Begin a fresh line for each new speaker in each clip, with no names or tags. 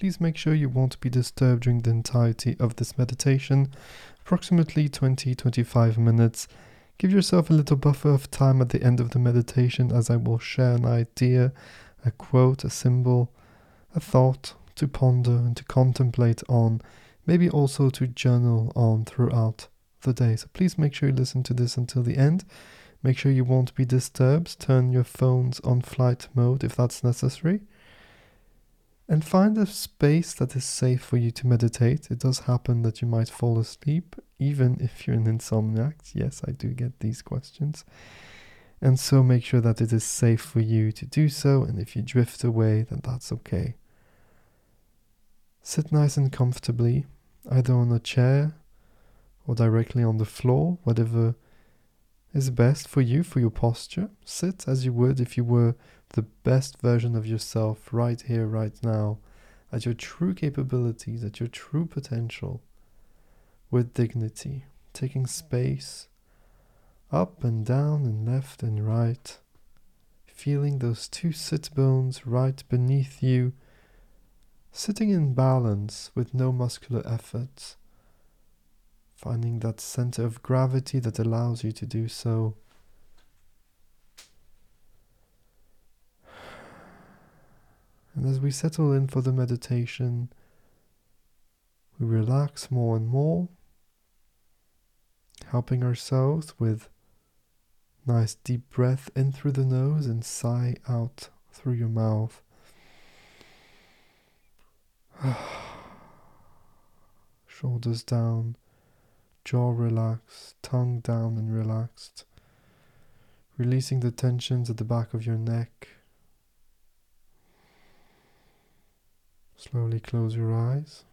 Please make sure you won't be disturbed during the entirety of this meditation, approximately 20 25 minutes. Give yourself a little buffer of time at the end of the meditation as I will share an idea, a quote, a symbol, a thought to ponder and to contemplate on, maybe also to journal on throughout the day. So please make sure you listen to this until the end. Make sure you won't be disturbed. Turn your phones on flight mode if that's necessary and find a space that is safe for you to meditate. It does happen that you might fall asleep, even if you're an insomniac. Yes, I do get these questions. And so make sure that it is safe for you to do so, and if you drift away, then that's okay. Sit nice and comfortably, either on a chair or directly on the floor, whatever is best for you, for your posture. Sit as you would if you were the best version of yourself right here, right now, at your true capabilities, at your true potential, with dignity, taking space up and down and left and right, feeling those two sit bones right beneath you, sitting in balance with no muscular effort, finding that center of gravity that allows you to do so. And as we settle in for the meditation, we relax more and more, helping ourselves with nice deep breath in through the nose and sigh out through your mouth. Shoulders down, jaw relaxed, tongue down and relaxed, releasing the tensions at the back of your neck Slowly close your eyes.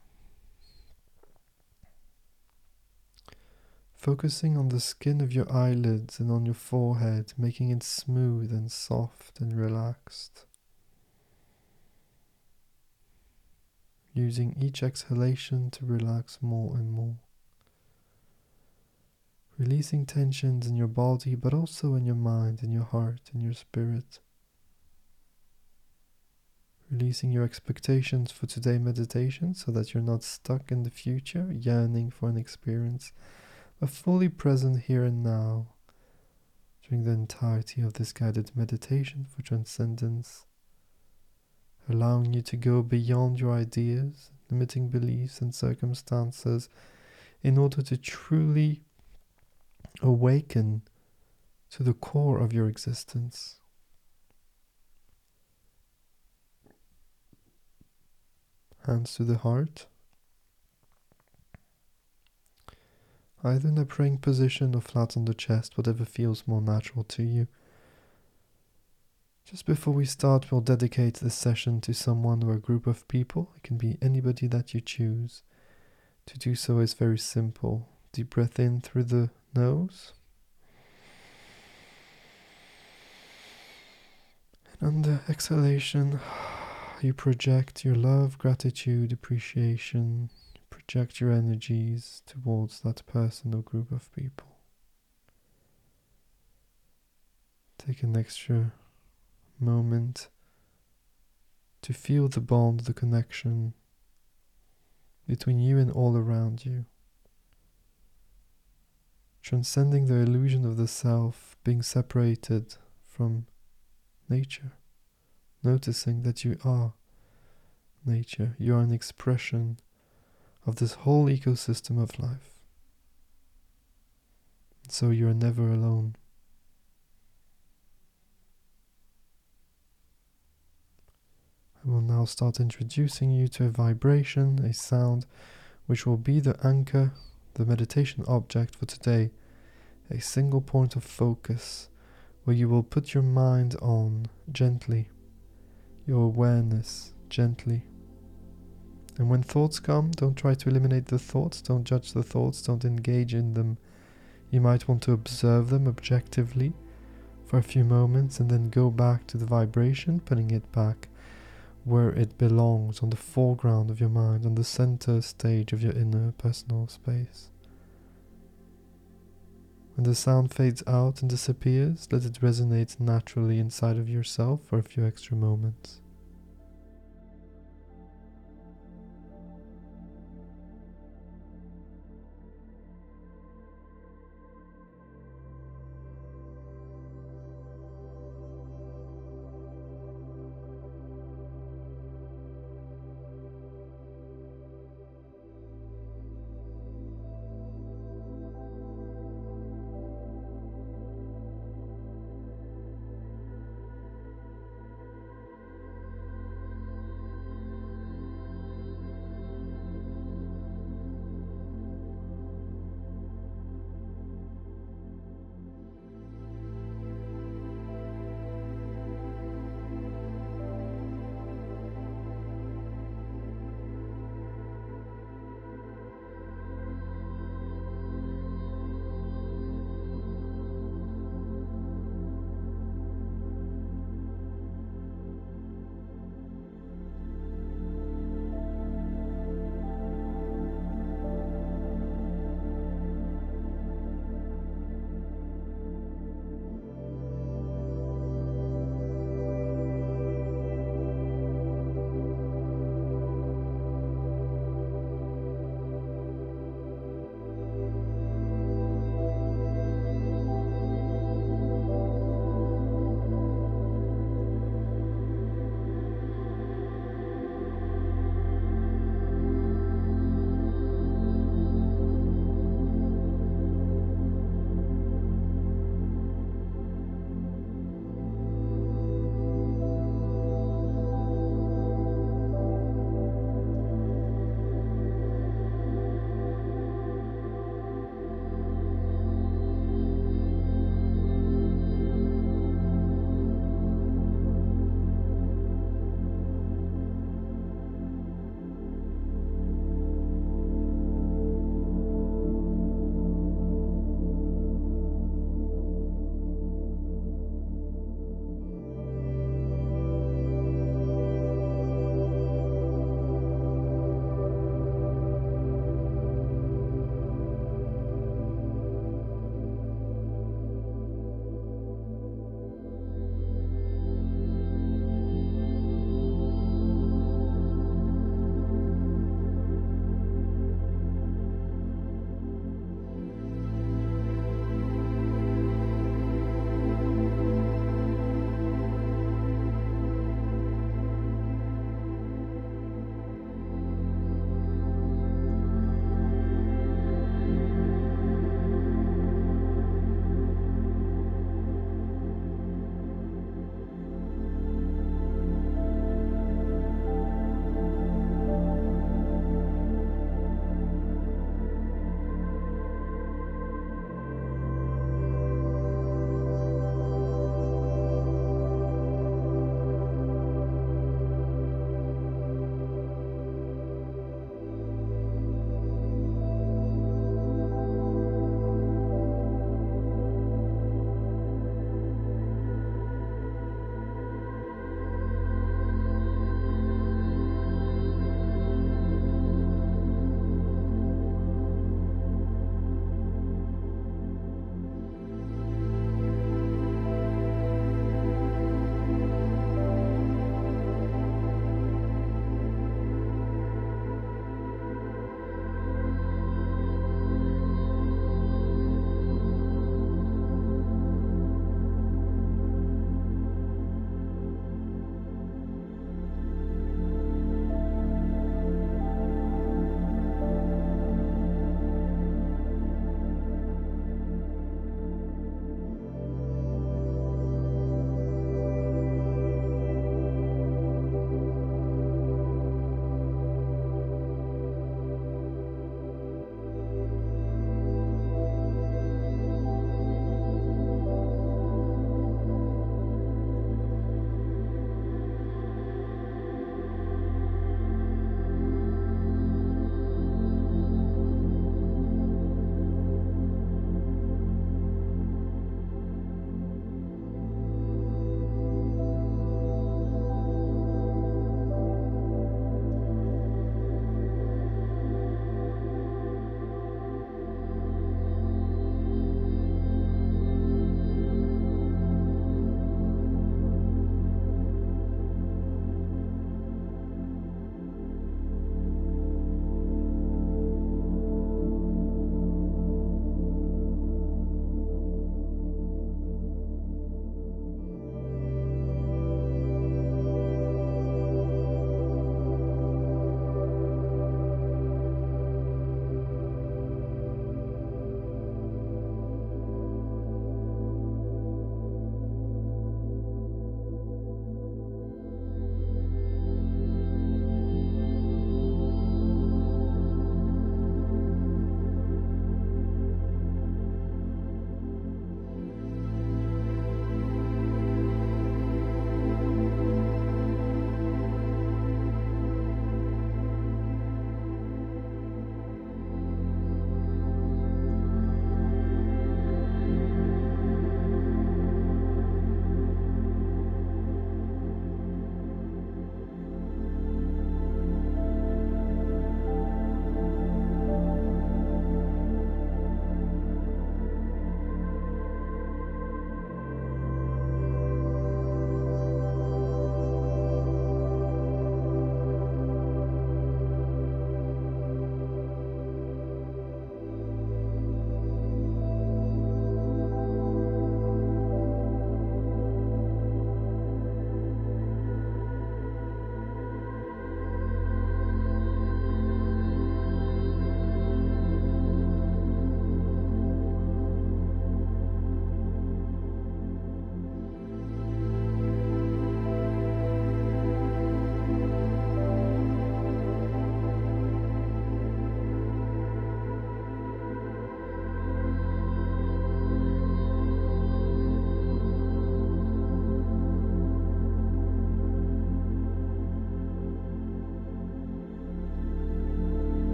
Focusing on the skin of your eyelids and on your forehead, making it smooth and soft and relaxed. Using each exhalation to relax more and more. Releasing tensions in your body, but also in your mind, in your heart, in your spirit releasing your expectations for today meditation so that you're not stuck in the future, yearning for an experience, but fully present here and now during the entirety of this guided meditation for transcendence, allowing you to go beyond your ideas, limiting beliefs, and circumstances in order to truly awaken to the core of your existence. Hands to the heart. either in a praying position or flat on the chest, whatever feels more natural to you. Just before we start, we'll dedicate this session to someone or a group of people. It can be anybody that you choose. To do so is very simple. Deep breath in through the nose. And on the exhalation, you project your love, gratitude, appreciation, project your energies towards that person or group of people. Take an extra moment to feel the bond, the connection between you and all around you. Transcending the illusion of the self being separated from nature, noticing that you are nature, you are an expression of this whole ecosystem of life. So you are never alone. I will now start introducing you to a vibration, a sound, which will be the anchor, the meditation object for today, a single point of focus where you will put your mind on gently, your awareness gently. And when thoughts come, don't try to eliminate the thoughts, don't judge the thoughts, don't engage in them. You might want to observe them objectively for a few moments and then go back to the vibration, putting it back where it belongs on the foreground of your mind, on the center stage of your inner personal space. When the sound fades out and disappears, let it resonate naturally inside of yourself for a few extra moments.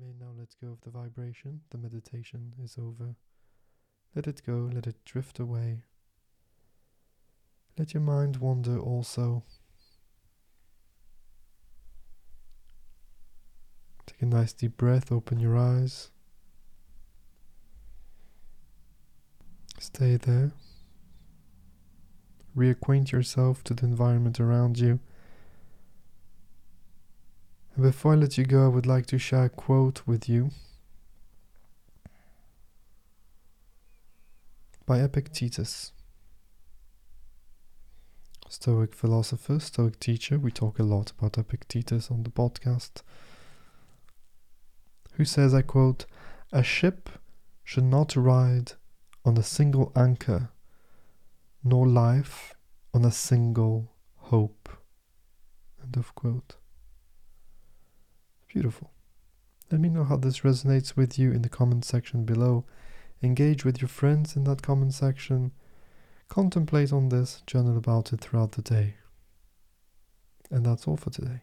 May now let go of the vibration. The meditation is over. Let it go, let it drift away. Let your mind wander also. Take a nice deep breath, open your eyes. Stay there. Reacquaint yourself to the environment around you. Before I let you go, I would like to share a quote with you by Epictetus. Stoic philosopher, Stoic teacher. We talk a lot about Epictetus on the podcast. Who says, I quote, A ship should not ride on a single anchor, nor life on a single hope. End of quote. Beautiful. Let me know how this resonates with you in the comment section below. Engage with your friends in that comment section. Contemplate on this, journal about it throughout the day. And that's all for today.